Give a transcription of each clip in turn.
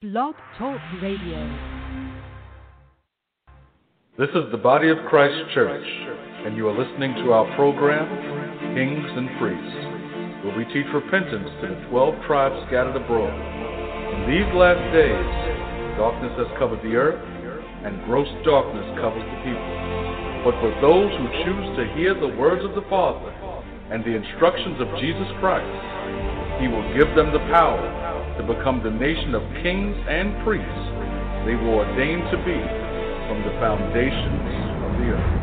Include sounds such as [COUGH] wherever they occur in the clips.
Blog Talk Radio. This is the Body of Christ Church, and you are listening to our program, Kings and Priests, where we teach repentance to the 12 tribes scattered abroad. In these last days, darkness has covered the earth, and gross darkness covers the people. But for those who choose to hear the words of the Father and the instructions of Jesus Christ, He will give them the power to become the nation of kings and priests they were ordained to be from the foundations of the earth.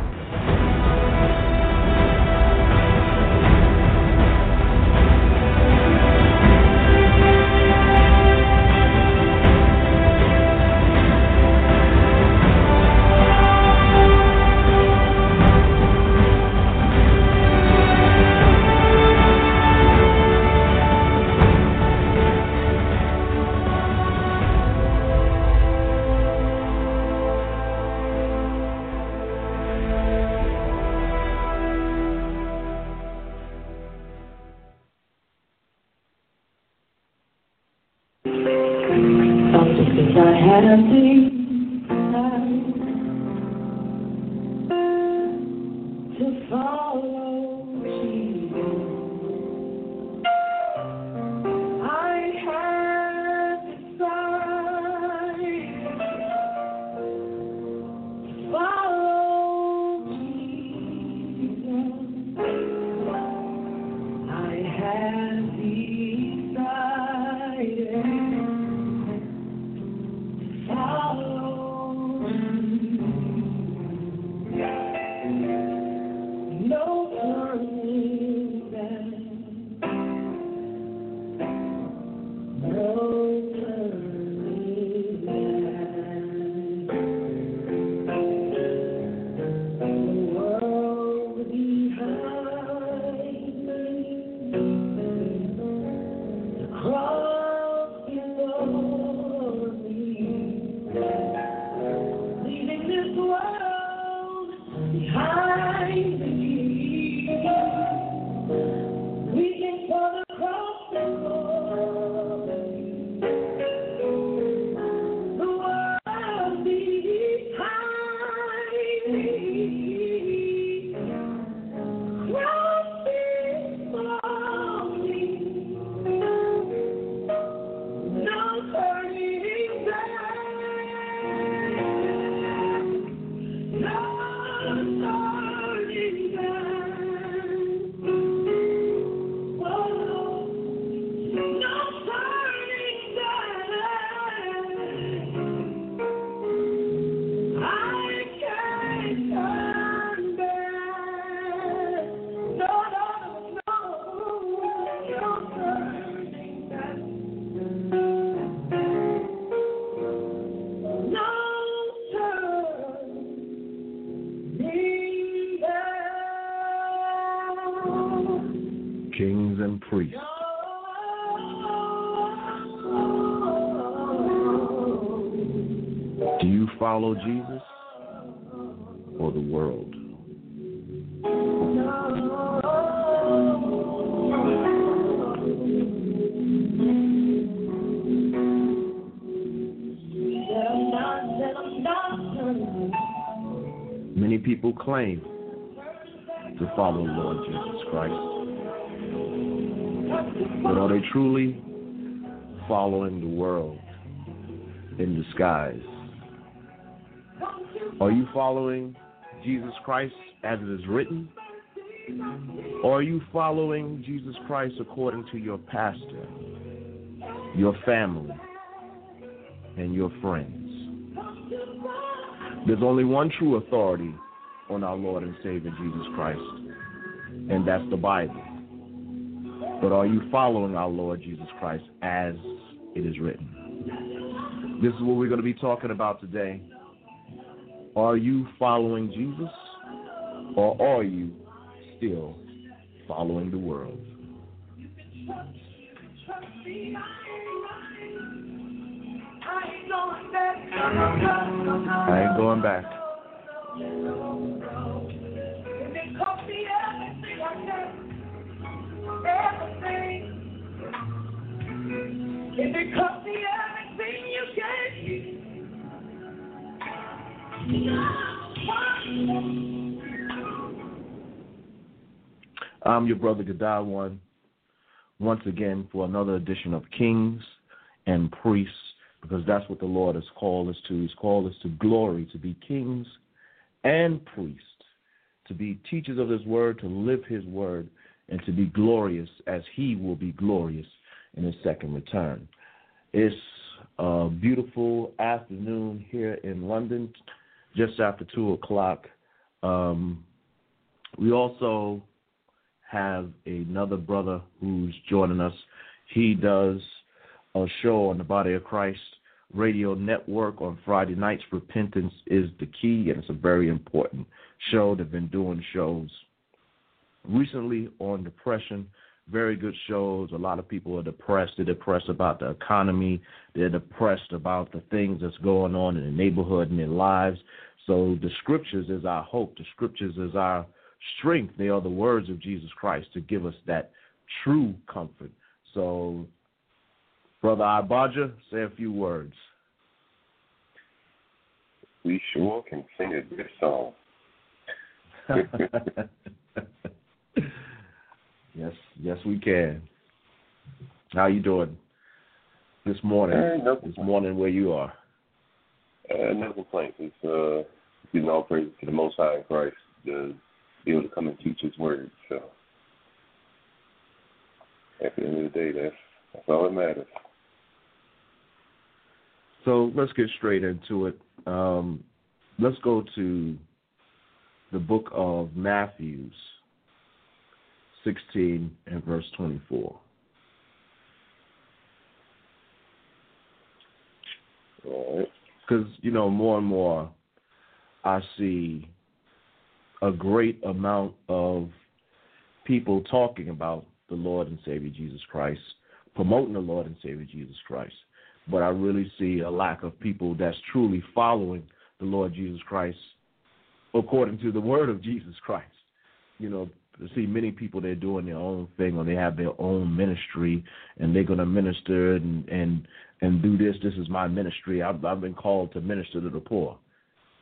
Follow Jesus or the world? Many people claim to follow Lord Jesus Christ, but are they truly following the world in disguise? Are you following Jesus Christ as it is written? Or are you following Jesus Christ according to your pastor, your family, and your friends? There's only one true authority on our Lord and Savior Jesus Christ, and that's the Bible. But are you following our Lord Jesus Christ as it is written? This is what we're going to be talking about today. Are you following Jesus, or are you still following the world? I ain't going back. If it cost me everything you I'm your brother One, once again for another edition of Kings and Priests, because that's what the Lord has called us to. He's called us to glory, to be kings and priests, to be teachers of His word, to live His word, and to be glorious as He will be glorious in His second return. It's a beautiful afternoon here in London, just after 2 o'clock. Um, we also have another brother who's joining us. He does a show on the Body of Christ radio network on Friday nights. Repentance is the key, and it's a very important show. They've been doing shows recently on depression. Very good shows. A lot of people are depressed. They're depressed about the economy. They're depressed about the things that's going on in the neighborhood and their lives. So the scriptures is our hope. The scriptures is our strength. They are the words of Jesus Christ to give us that true comfort. So, Brother Ibaja, say a few words. We sure can sing a good song. [LAUGHS] yes, yes, we can. How you doing this morning? Uh, no this morning, where you are? Uh, no complaints. It's uh, giving all praise to the Most High in Christ. to be able to come and teach His word. So at the end of the day, that's that's all that matters. So let's get straight into it. Um, let's go to the book of Matthew, 16 and verse 24. All right. Because, you know, more and more I see a great amount of people talking about the Lord and Savior Jesus Christ, promoting the Lord and Savior Jesus Christ. But I really see a lack of people that's truly following the Lord Jesus Christ according to the word of Jesus Christ. You know, to see many people they're doing their own thing or they have their own ministry and they're going to minister and and and do this. This is my ministry. I've, I've been called to minister to the poor.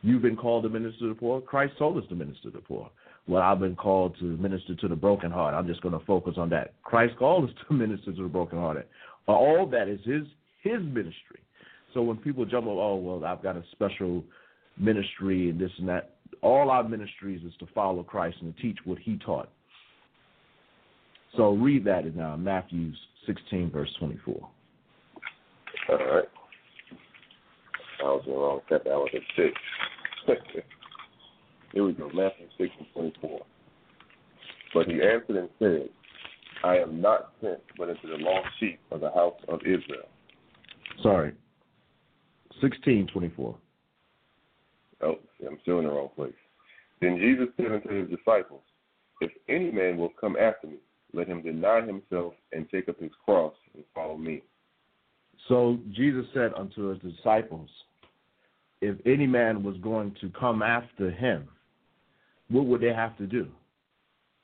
You've been called to minister to the poor. Christ told us to minister to the poor. Well, I've been called to minister to the broken heart. I'm just going to focus on that. Christ called us [LAUGHS] to minister to the brokenhearted. All that is his his ministry. So when people jump up, oh well, I've got a special ministry and this and that. All our ministries is to follow Christ and to teach what He taught. So read that in uh, Matthew 16, verse 24. All right. I was in the wrong chapter. I was at six. Here we go, Matthew 6 and 24. But he answered and said, I am not sent but into the lost sheep of the house of Israel. Sorry. 1624. Oh, I'm still in the wrong place. Then Jesus said unto his disciples, If any man will come after me, let him deny himself and take up his cross and follow me. So Jesus said unto his disciples, if any man was going to come after him, what would they have to do?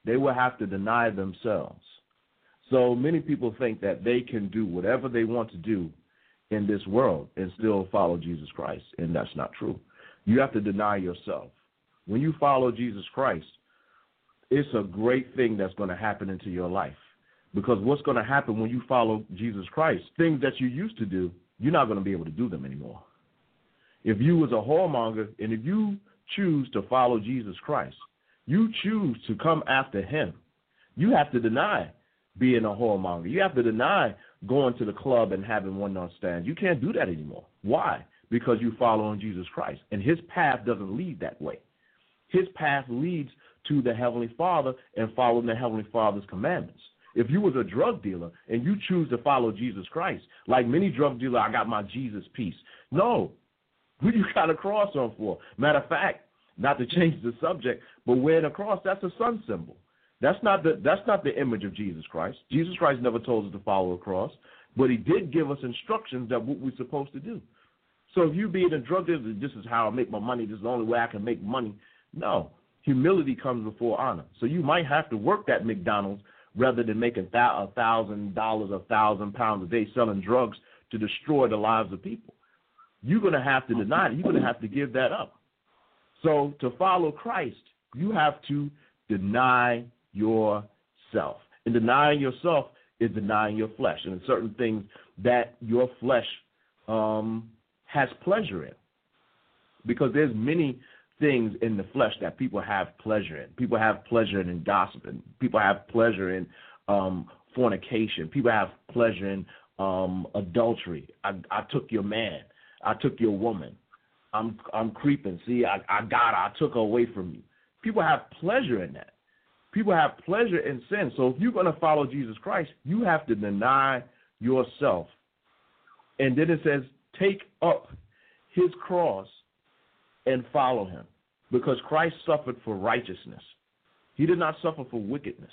They would have to deny themselves. So many people think that they can do whatever they want to do in this world and still follow Jesus Christ, and that's not true. You have to deny yourself. When you follow Jesus Christ, it's a great thing that's going to happen into your life. Because what's going to happen when you follow Jesus Christ, things that you used to do, you're not going to be able to do them anymore. If you was a whoremonger and if you choose to follow Jesus Christ, you choose to come after him, you have to deny being a whoremonger. You have to deny going to the club and having one night stands. You can't do that anymore. Why? Because you follow on Jesus Christ. And his path doesn't lead that way. His path leads to the Heavenly Father and following the Heavenly Father's commandments. If you was a drug dealer and you choose to follow Jesus Christ, like many drug dealers, I got my Jesus piece. No, who you got a cross on for? Matter of fact, not to change the subject, but wearing a cross, that's a sun symbol. That's not the that's not the image of Jesus Christ. Jesus Christ never told us to follow a cross, but he did give us instructions that what we're supposed to do. So if you being a drug dealer, this is how I make my money, this is the only way I can make money. No. Humility comes before honor. So you might have to work that McDonald's rather than making a thousand dollars, a thousand pounds a day selling drugs to destroy the lives of people you're going to have to deny it. You're going to have to give that up. So to follow Christ, you have to deny yourself. And denying yourself is denying your flesh and certain things that your flesh um, has pleasure in. Because there's many things in the flesh that people have pleasure in. People have pleasure in gossiping. People have pleasure in um, fornication. People have pleasure in um, adultery. I, I took your man. I took your woman. I'm I'm creeping. See, I, I got her. I took her away from you. People have pleasure in that. People have pleasure in sin. So if you're going to follow Jesus Christ, you have to deny yourself. And then it says, take up his cross and follow him. Because Christ suffered for righteousness. He did not suffer for wickedness.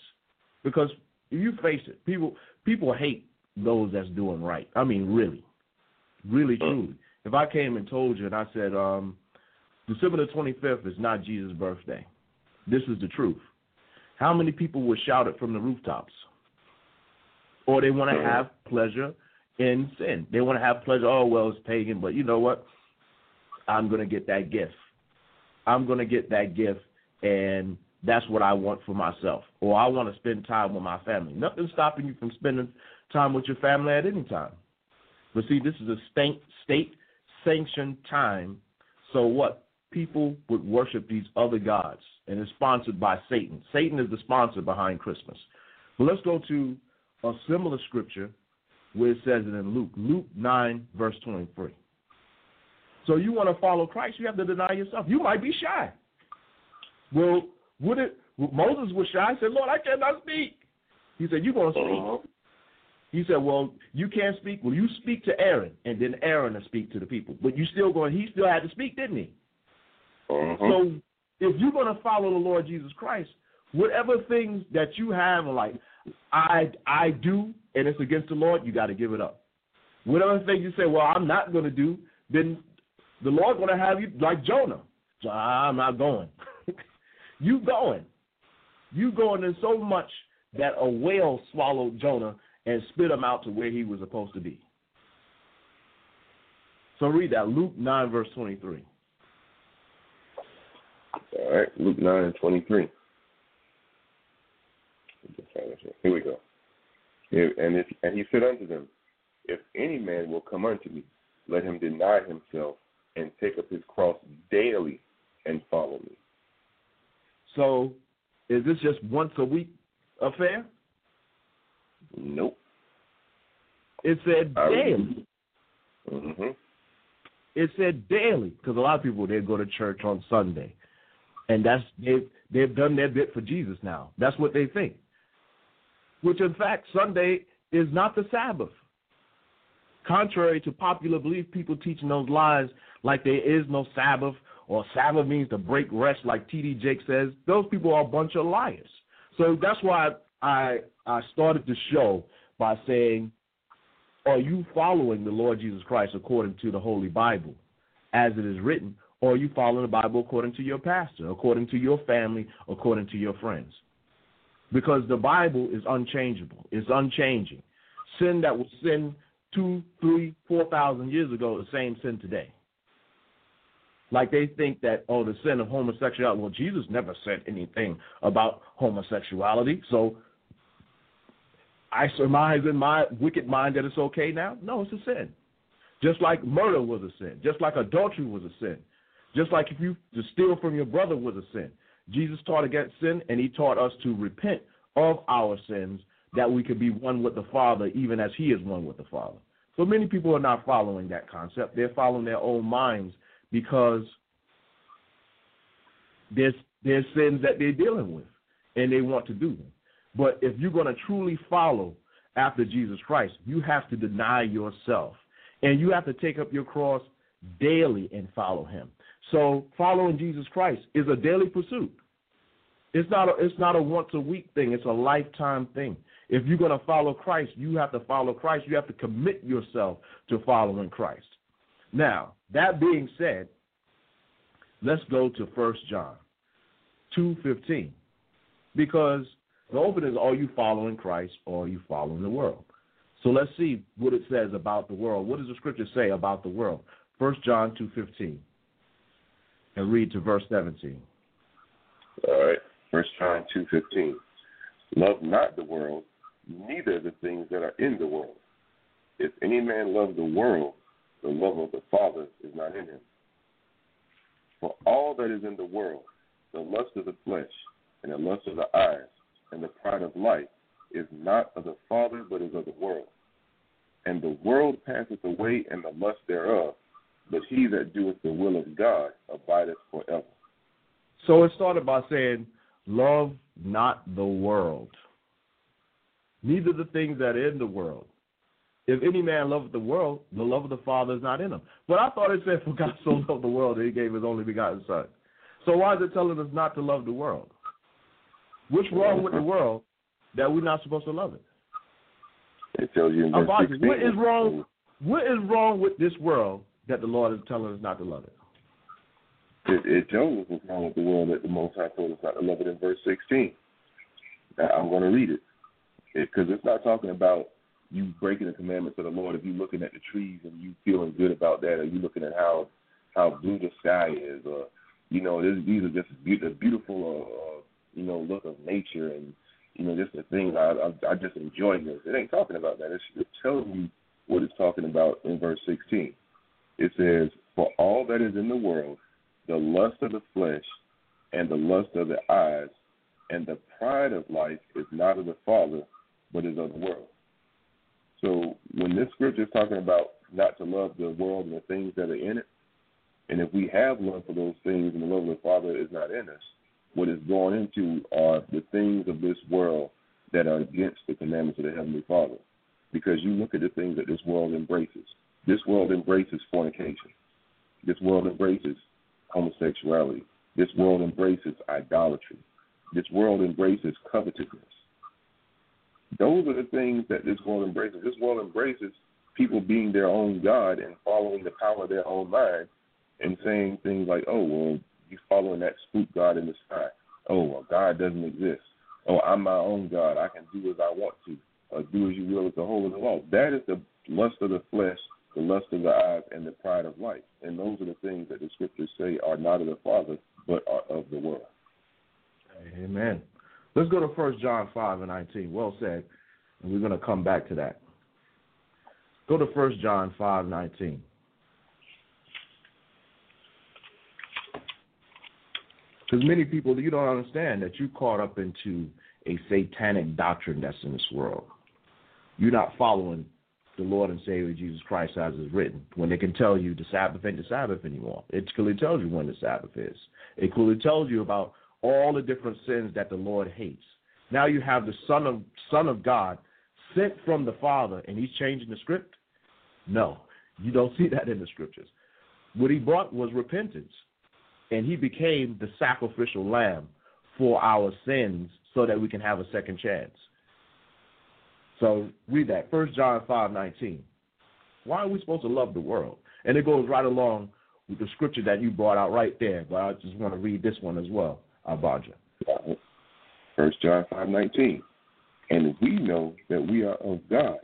Because you face it, people people hate those that's doing right. I mean, really, really, mm. truly. If I came and told you and I said, um, December the 25th is not Jesus' birthday, this is the truth. How many people would shout it from the rooftops? Or they want to have pleasure in sin. They want to have pleasure. Oh, well, it's pagan, but you know what? I'm going to get that gift. I'm going to get that gift, and that's what I want for myself. Or I want to spend time with my family. Nothing's stopping you from spending time with your family at any time. But see, this is a state, state sanctioned time. So what? People would worship these other gods, and it's sponsored by Satan. Satan is the sponsor behind Christmas. But let's go to a similar scripture where it says it in Luke, Luke 9, verse 23. So you want to follow Christ, you have to deny yourself. You might be shy. Well, would it? Moses was shy. Said, "Lord, I cannot speak." He said, "You're going to speak." Uh-huh. He said, "Well, you can't speak. Well, you speak to Aaron, and then Aaron will speak to the people. But you still going. He still had to speak, didn't he? Uh-huh. So if you're going to follow the Lord Jesus Christ, whatever things that you have, like I I do, and it's against the Lord, you got to give it up. Whatever things you say, well, I'm not going to do, then the Lord's going to have you like Jonah. I'm not going. [LAUGHS] you going. You going in so much that a whale swallowed Jonah and spit him out to where he was supposed to be. So read that, Luke 9, verse 23. All right, Luke 9 and 23. Here we go. And, if, and he said unto them, If any man will come unto me, let him deny himself and take up his cross daily and follow me. So, is this just once a week affair? Nope. It said daily. Mm-hmm. It said daily because a lot of people they go to church on Sunday, and that's they've they've done their bit for Jesus now. That's what they think. Which in fact Sunday is not the Sabbath. Contrary to popular belief, people teaching those lies like there is no Sabbath or Sabbath means to break rest, like T.D. Jakes says. Those people are a bunch of liars. So that's why I I started the show by saying, Are you following the Lord Jesus Christ according to the Holy Bible, as it is written, or are you following the Bible according to your pastor, according to your family, according to your friends? Because the Bible is unchangeable, it's unchanging. Sin that was sin two, three, four thousand years ago, the same sin today. Like they think that, oh, the sin of homosexuality. Well, Jesus never said anything about homosexuality. So I surmise in my wicked mind that it's okay now? No, it's a sin. Just like murder was a sin. Just like adultery was a sin. Just like if you to steal from your brother was a sin. Jesus taught against sin, and he taught us to repent of our sins that we could be one with the Father, even as He is one with the Father. So many people are not following that concept. They're following their own minds because there's there's sins that they're dealing with, and they want to do them. But if you're going to truly follow after Jesus Christ, you have to deny yourself, and you have to take up your cross daily and follow Him. So following Jesus Christ is a daily pursuit. It's not a, it's not a once a week thing. It's a lifetime thing. If you're going to follow Christ, you have to follow Christ. You have to commit yourself to following Christ. Now, that being said, let's go to 1 John 2.15. Because the open is, are you following Christ or are you following the world? So let's see what it says about the world. What does the scripture say about the world? 1 John 2.15. And read to verse 17. All right. First John two fifteen. Love not the world, neither the things that are in the world. If any man love the world, the love of the Father is not in him. For all that is in the world, the lust of the flesh, and the lust of the eyes, and the pride of life, is not of the Father, but is of the world. And the world passeth away, and the lust thereof, but he that doeth the will of God abideth forever. So it started by saying, Love not the world, neither the things that are in the world. If any man loveth the world, the love of the Father is not in him. But I thought it said, For God so loved the world that he gave his only begotten Son. So why is it telling us not to love the world? What's wrong with the world that we're not supposed to love it? It tells you in verse 16. what is wrong? What is wrong with this world that the Lord is telling us not to love it? It, it tells us what's wrong with the world that the Most High told us not to love it in verse 16. Now, I'm going to read it because it's not talking about you breaking the commandments of the Lord. If you're looking at the trees and you feeling good about that, or you looking at how how blue the sky is, or you know, this, these are just be- the beautiful, uh, uh, you know, look of nature and you know, just the things I, I I just enjoy this. It ain't talking about that. It's, it's telling you what it's talking about in verse 16. It says, "For all that is in the world, the lust of the flesh, and the lust of the eyes, and the pride of life is not of the Father, but is of the world." So when this scripture is talking about not to love the world and the things that are in it, and if we have love for those things and the love of the Father is not in us, what is going into are the things of this world that are against the commandments of the Heavenly Father. Because you look at the things that this world embraces. This world embraces fornication. This world embraces homosexuality. This world embraces idolatry. This world embraces covetousness. Those are the things that this world embraces. This world embraces people being their own God and following the power of their own mind and saying things like, oh, well, you're following that spook God in the sky. Oh, well, God doesn't exist. Oh, I'm my own God. I can do as I want to, or do as you will as the whole of the law. That is the lust of the flesh, the lust of the eyes, and the pride of life. And those are the things that the scriptures say are not of the Father, but are of the world. Amen. Let's go to First John five and nineteen. Well said, and we're going to come back to that. Go to First John five nineteen. Because many people, you don't understand that you caught up into a satanic doctrine that's in this world. You're not following the Lord and Savior Jesus Christ as is written. When they can tell you the Sabbath ain't the Sabbath anymore, it clearly tells you when the Sabbath is. It clearly tells you about all the different sins that the Lord hates. Now you have the Son of Son of God sent from the Father, and He's changing the script. No, you don't see that in the scriptures. What He brought was repentance and he became the sacrificial lamb for our sins so that we can have a second chance. So read that. First John five nineteen. Why are we supposed to love the world? And it goes right along with the scripture that you brought out right there. But I just want to read this one as well, Abaja. First John five nineteen. And we know that we are of God,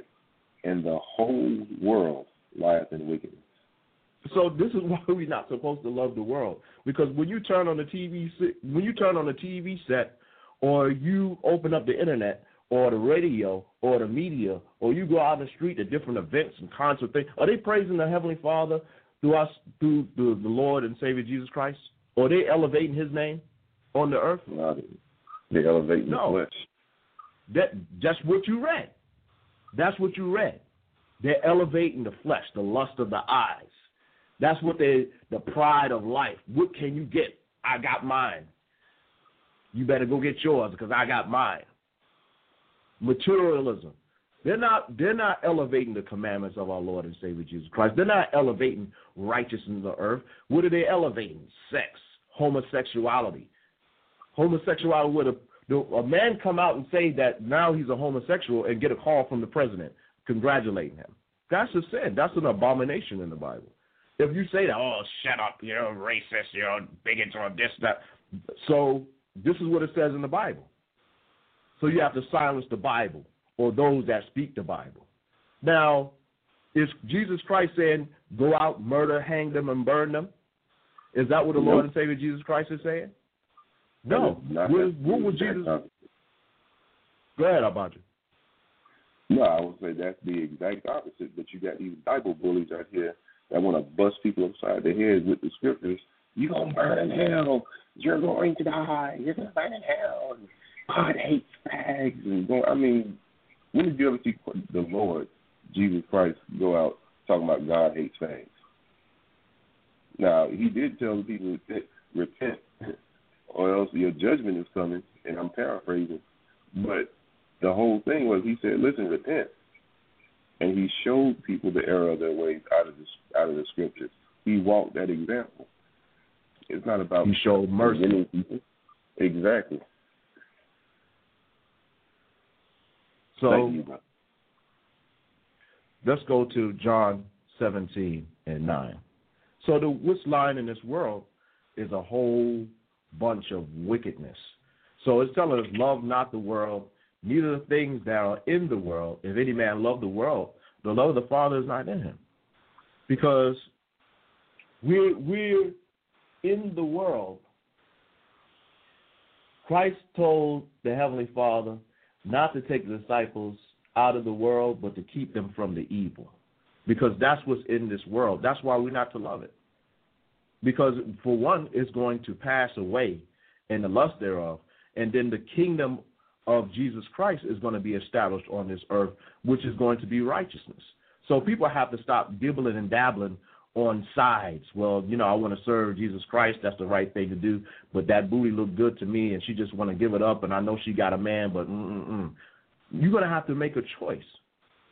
and the whole world lieth in wickedness. So this is [LAUGHS] why we're not supposed to love the world. Because when you turn on the TV, when you turn on the TV set, or you open up the internet, or the radio, or the media, or you go out in the street to different events and concert things, are they praising the Heavenly Father through us, through the, the Lord and Savior Jesus Christ? Or are they elevating His name on the earth? Not they elevate No. the flesh. That that's what you read. That's what you read. They're elevating the flesh, the lust of the eyes. That's what they the pride of life. What can you get? I got mine. You better go get yours because I got mine. Materialism. They're not they're not elevating the commandments of our Lord and Savior Jesus Christ. They're not elevating righteousness the earth. What are they elevating? Sex, homosexuality. Homosexuality would the, a man come out and say that now he's a homosexual and get a call from the president congratulating him. That's a sin. That's an abomination in the Bible. If you say that, oh, shut up, you're a racist, you're a bigot, or this, that. So this is what it says in the Bible. So you have to silence the Bible or those that speak the Bible. Now, is Jesus Christ saying, go out, murder, hang them, and burn them? Is that what the. Lord and Savior Jesus Christ is saying? No. What, what was Jesus? opposite. Go ahead, Abadja. No, I would say that's the exact opposite. But you got these Bible bullies out here that want to bust people upside the head with the scriptures. You're going to burn in hell. You're going to die. You're going to burn in hell. God hates fags. And going, I mean, when did you ever see the Lord, Jesus Christ, go out talking about God hates fags? Now, he did tell the people repent, or else your judgment is coming, and I'm paraphrasing. But the whole thing was he said, "Listen, repent," and he showed people the error of their ways out of the out of the scriptures. He walked that example. It's not about He showed mercy. people. Exactly. So you, let's go to John 17 and 9. So the what's lying in this world is a whole bunch of wickedness. So it's telling us, love not the world, neither the things that are in the world. If any man love the world, the love of the Father is not in him. Because we're, we're in the world. Christ told the Heavenly Father not to take the disciples out of the world, but to keep them from the evil. Because that's what's in this world. That's why we're not to love it. Because, for one, it's going to pass away and the lust thereof. And then the kingdom of Jesus Christ is going to be established on this earth, which is going to be righteousness. So people have to stop dibbling and dabbling on sides. Well, you know, I want to serve Jesus Christ. That's the right thing to do. But that booty looked good to me, and she just want to give it up. And I know she got a man, but mm-mm-mm. you're going to have to make a choice.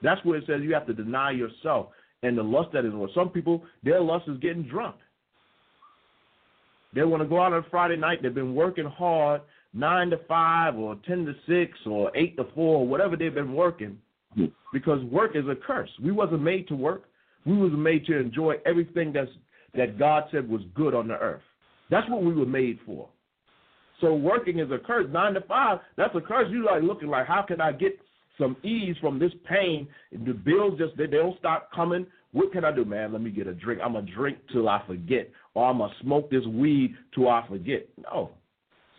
That's where it says you have to deny yourself and the lust that is. Well, some people, their lust is getting drunk. They want to go out on Friday night. They've been working hard, nine to five, or ten to six, or eight to four, or whatever they've been working, because work is a curse. We wasn't made to work. We was made to enjoy everything that's that God said was good on the earth. That's what we were made for. So working is a curse. Nine to five, that's a curse. You like looking like, how can I get some ease from this pain? The bills just they, they don't stop coming. What can I do, man? Let me get a drink. I'm gonna drink till I forget, or I'm gonna smoke this weed till I forget. No.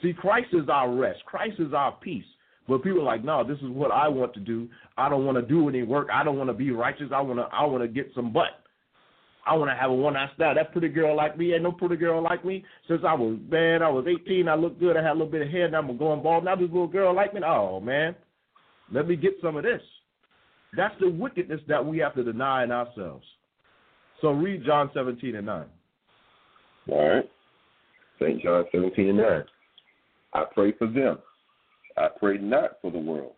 See, Christ is our rest. Christ is our peace. But people are like, no, this is what I want to do. I don't want to do any work. I don't want to be righteous. I want to. I want to get some butt. I want to have a one night stand. That pretty girl like me, ain't no pretty girl like me. Since I was man, I was 18. I looked good. I had a little bit of hair. Now I'm going bald. Now this little girl like me. Oh man, let me get some of this. That's the wickedness that we have to deny in ourselves. So read John 17 and 9. All right. St. John 17 and 9. I pray for them. I pray not for the world,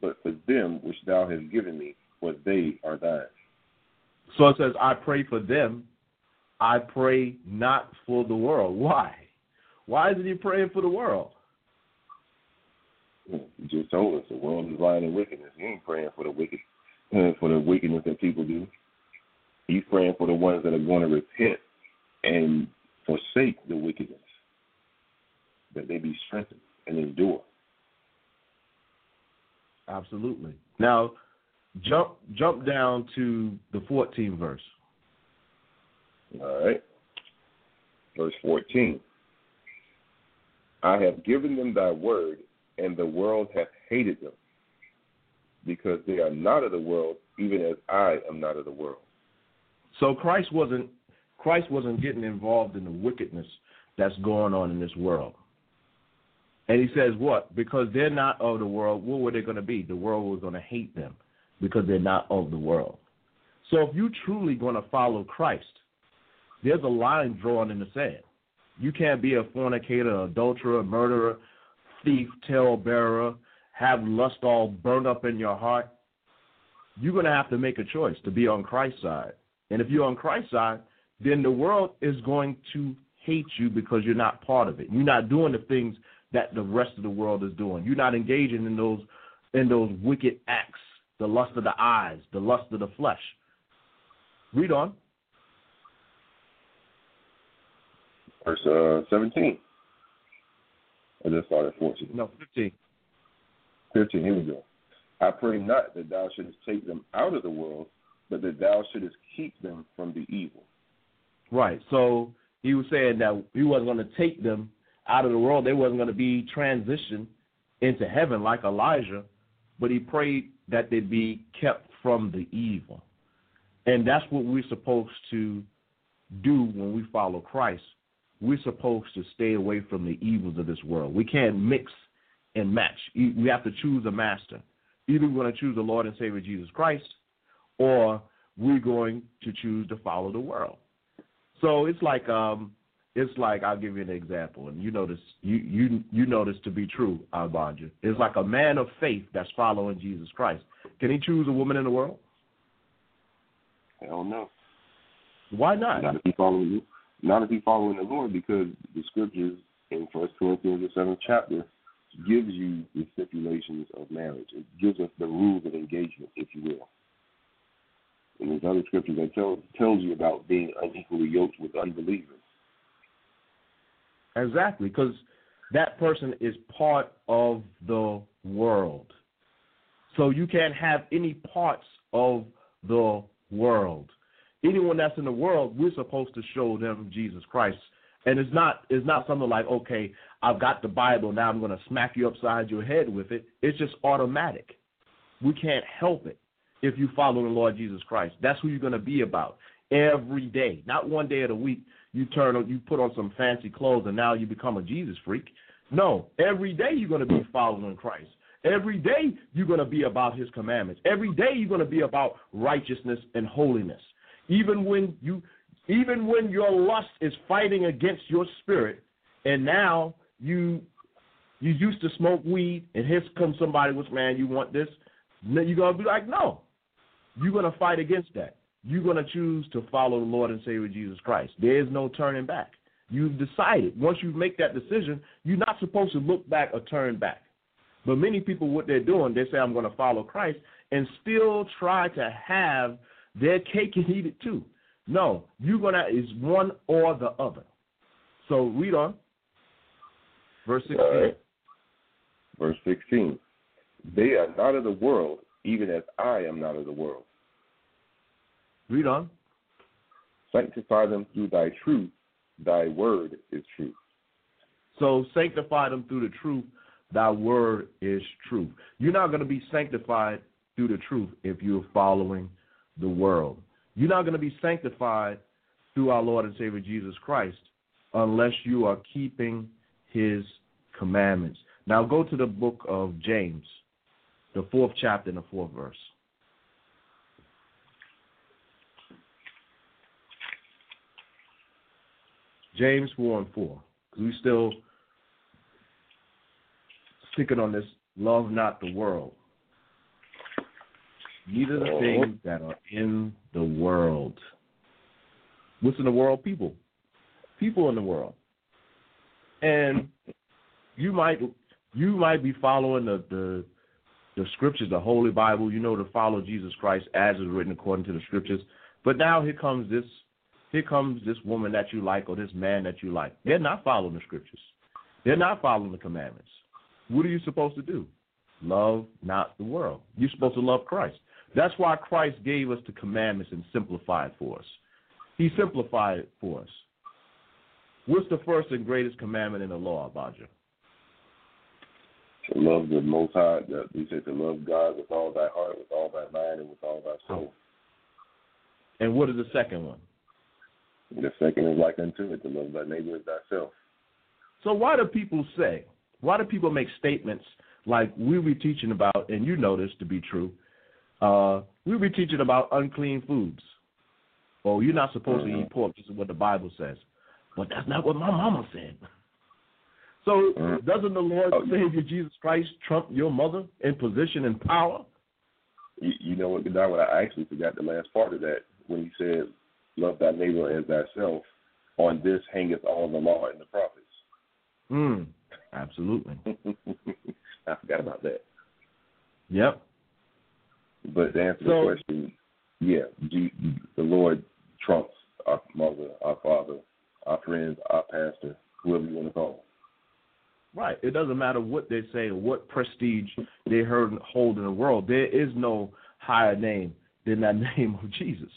but for them which thou hast given me, for they are thine. So it says, I pray for them. I pray not for the world. Why? Why isn't he praying for the world? You just told us the world is lying in wickedness. He ain't praying for the wicked, uh, for the wickedness that people do. He's praying for the ones that are going to repent and forsake the wickedness, that they be strengthened and endure. Absolutely. Now, jump jump down to the 14th verse. All right. Verse 14. I have given them thy word, and the world hath hated them, because they are not of the world, even as I am not of the world. So Christ wasn't Christ wasn't getting involved in the wickedness that's going on in this world. And he says what? Because they're not of the world, what were they going to be? The world was going to hate them because they're not of the world. So if you're truly going to follow Christ, there's a line drawn in the sand. You can't be a fornicator, adulterer, murderer, thief, talebearer, have lust all burned up in your heart. You're going to have to make a choice to be on Christ's side. And if you're on Christ's side, then the world is going to hate you because you're not part of it. You're not doing the things that the rest of the world is doing. You're not engaging in those in those wicked acts, the lust of the eyes, the lust of the flesh. Read on. Verse uh, 17. I just started at 14. No, 15. 15, here we go. I pray not that thou shouldest take them out of the world, but that thou shouldest keep them from the evil. Right. So he was saying that he wasn't going to take them out of the world. They wasn't going to be transitioned into heaven like Elijah, but he prayed that they'd be kept from the evil. And that's what we're supposed to do when we follow Christ. We're supposed to stay away from the evils of this world. We can't mix and match. We have to choose a master. Either we're going to choose the Lord and Savior Jesus Christ, or we're going to choose to follow the world. So it's like um, it's like I'll give you an example, and you know this you you you know this to be true, Albanja. It's like a man of faith that's following Jesus Christ. Can he choose a woman in the world? Hell no. Why not? Not if he following you. not if he following the Lord, because the scriptures in First Corinthians the seventh chapter gives you the stipulations of marriage. It gives us the rules of engagement, if you will. And there's other scriptures that tell tells you about being unequally yoked with unbelievers. Exactly, because that person is part of the world. So you can't have any parts of the world. Anyone that's in the world, we're supposed to show them Jesus Christ. And it's not it's not something like, okay, I've got the Bible, now I'm gonna smack you upside your head with it. It's just automatic. We can't help it if you follow the Lord Jesus Christ. That's who you're gonna be about every day. Not one day of the week you turn on you put on some fancy clothes and now you become a Jesus freak. No, every day you're gonna be following Christ. Every day you're going to be about his commandments. Every day you're going to be about righteousness and holiness. Even when you even when your lust is fighting against your spirit and now you you used to smoke weed and here comes somebody with man you want this you're going to be like no you're going to fight against that you're going to choose to follow the lord and savior jesus christ there is no turning back you've decided once you make that decision you're not supposed to look back or turn back but many people, what they're doing, they say, I'm going to follow Christ and still try to have their cake and eat it too. No, you're going to, is one or the other. So read on. Verse 16. Right. Verse 16. They are not of the world, even as I am not of the world. Read on. Sanctify them through thy truth. Thy word is truth. So sanctify them through the truth Thy word is truth. You're not going to be sanctified through the truth if you're following the world. You're not going to be sanctified through our Lord and Savior Jesus Christ unless you are keeping his commandments. Now go to the book of James, the fourth chapter and the fourth verse. James 4 and 4. Because we still sticking on this love not the world. Neither the oh. things that are in the world. What's in the world? People. People in the world. And you might you might be following the, the the scriptures, the Holy Bible, you know, to follow Jesus Christ as is written according to the scriptures. But now here comes this here comes this woman that you like or this man that you like. They're not following the scriptures. They're not following the commandments. What are you supposed to do? Love not the world. You're supposed to love Christ. That's why Christ gave us the commandments and simplified for us. He simplified it for us. What's the first and greatest commandment in the law, Abadja? To love the Most High. He said to love God with all thy heart, with all thy mind, and with all thy soul. And what is the second one? And the second is like unto it, to love thy neighbor as thyself. So why do people say why do people make statements like we be teaching about, and you know this to be true, uh, we be teaching about unclean foods. Oh, you're not supposed mm-hmm. to eat pork. This is what the Bible says. But that's not what my mama said. [LAUGHS] So mm-hmm. doesn't the Lord oh, Savior Jesus Christ trump your mother in position and power? You, you know what, God, what I actually forgot the last part of that when he said, Love thy neighbor as thyself. On this hangeth all the law and the prophets. Mm. Absolutely. [LAUGHS] I forgot about that. Yep. But to answer so, the question, yeah, the Lord trumps our mother, our father, our friends, our pastor, whoever you want to call. Right. It doesn't matter what they say or what prestige they heard, hold in the world. There is no higher name than that [LAUGHS] name of Jesus.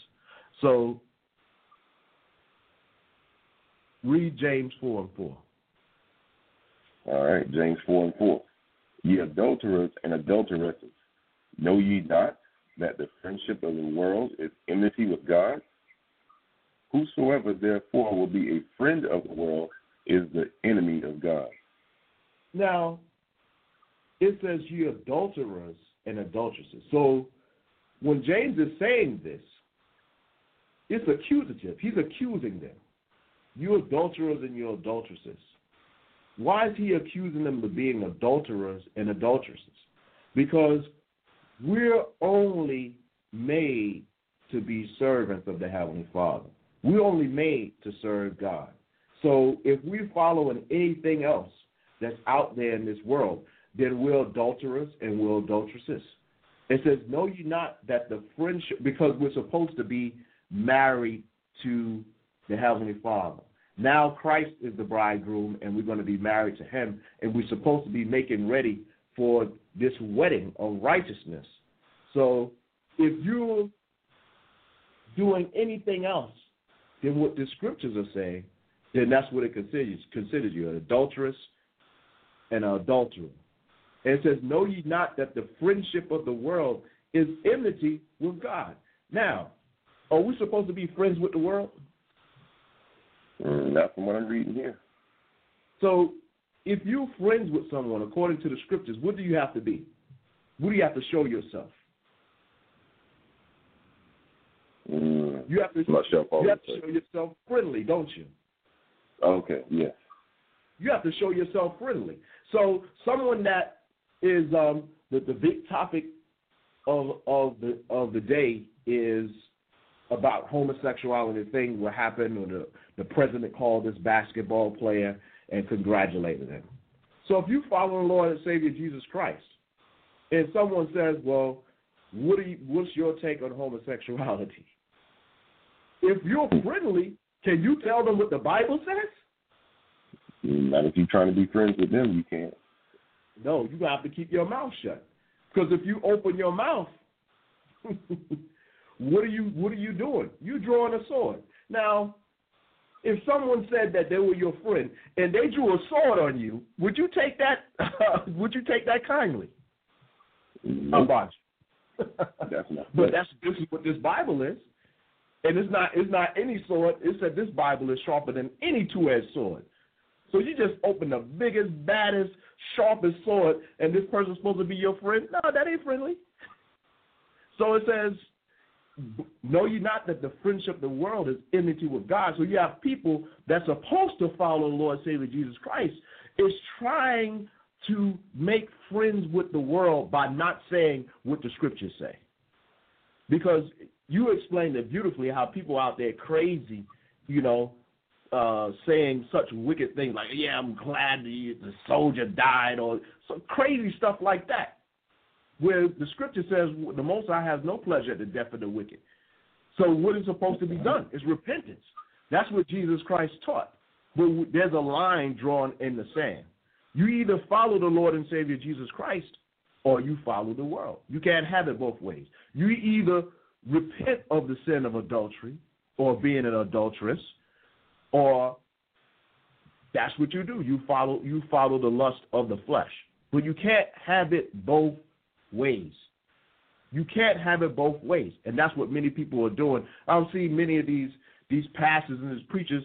So read James 4 and 4. All right, James 4 and 4. Ye adulterers and adulteresses, know ye not that the friendship of the world is enmity with God? Whosoever therefore will be a friend of the world is the enemy of God. Now, it says ye adulterers and adulteresses. So when James is saying this, it's accusative. He's accusing them. You adulterers and you adulteresses. Why is he accusing them of being adulterers and adulteresses? Because we're only made to be servants of the Heavenly Father. We're only made to serve God. So if we're following anything else that's out there in this world, then we're adulterers and we're adulteresses. It says, Know ye not that the friendship, because we're supposed to be married to the Heavenly Father. Now Christ is the bridegroom, and we're going to be married to Him, and we're supposed to be making ready for this wedding of righteousness. So if you're doing anything else than what the scriptures are saying, then that's what it considers considers you an adulteress and an adulterer. And it says, Know ye not that the friendship of the world is enmity with God. Now, are we supposed to be friends with the world? Mm, not from what I'm reading here. So, if you're friends with someone, according to the scriptures, what do you have to be? What do you have to show yourself? Mm, You have to, myself you have to show yourself friendly, don't you? Okay, yes. You have to show yourself friendly. So, someone that is um, the the big topic of of the of the day is about homosexuality thing what happened when the, the president called this basketball player and congratulated him. So if you follow the Lord and Savior Jesus Christ, and someone says, Well, what you, what's your take on homosexuality? [LAUGHS] If you're friendly, can you tell them what the Bible says? Not if you're trying to be friends with them, you can't. No, you have to keep your mouth shut. Because if you open your mouth, [LAUGHS] what are you what are you doing? You drawing a sword. Now, if someone said that they were your friend and they drew a sword on you, would you take that? [LAUGHS] would you take that kindly? How Nope, about you? that's [LAUGHS] not. but that's this is what this Bible is, and it's not it's not any sword. It said this Bible is sharper than any two-edged sword. So you just open the biggest, baddest, sharpest sword, and this person's supposed to be your friend? No, that ain't friendly. So it says, Know you not that the friendship of the world is enmity with God? So you have people that's supposed to follow the Lord Savior Jesus Christ is trying to make friends with the world by not saying what the scriptures say. Because you explained it beautifully how people out there crazy, you know, uh, saying such wicked things like, "Yeah, I'm glad the, the soldier died," or some crazy stuff like that. Where the scripture says the Most High has no pleasure at the death of the wicked. So what is supposed to be done? Is repentance. That's what Jesus Christ taught. But there's a line drawn in the sand. You either follow the Lord and Savior Jesus Christ, or you follow the world. You can't have it both ways. You either repent of the sin of adultery or being an adulteress, or that's what you do. You follow you follow the lust of the flesh. But you can't have it both ways. You can't have it both ways, and that's what many people are doing. I've seen many of these these pastors and these preachers.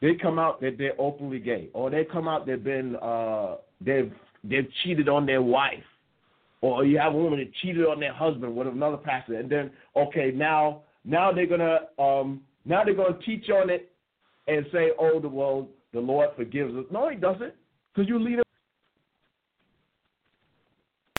They come out that they're openly gay, or they come out they've been uh, they've they've cheated on their wife, or you have a woman that cheated on their husband with another pastor, and then okay now now they're gonna um, now they're gonna teach on it and say, oh, the well the Lord forgives us. No, He doesn't, because you're leaning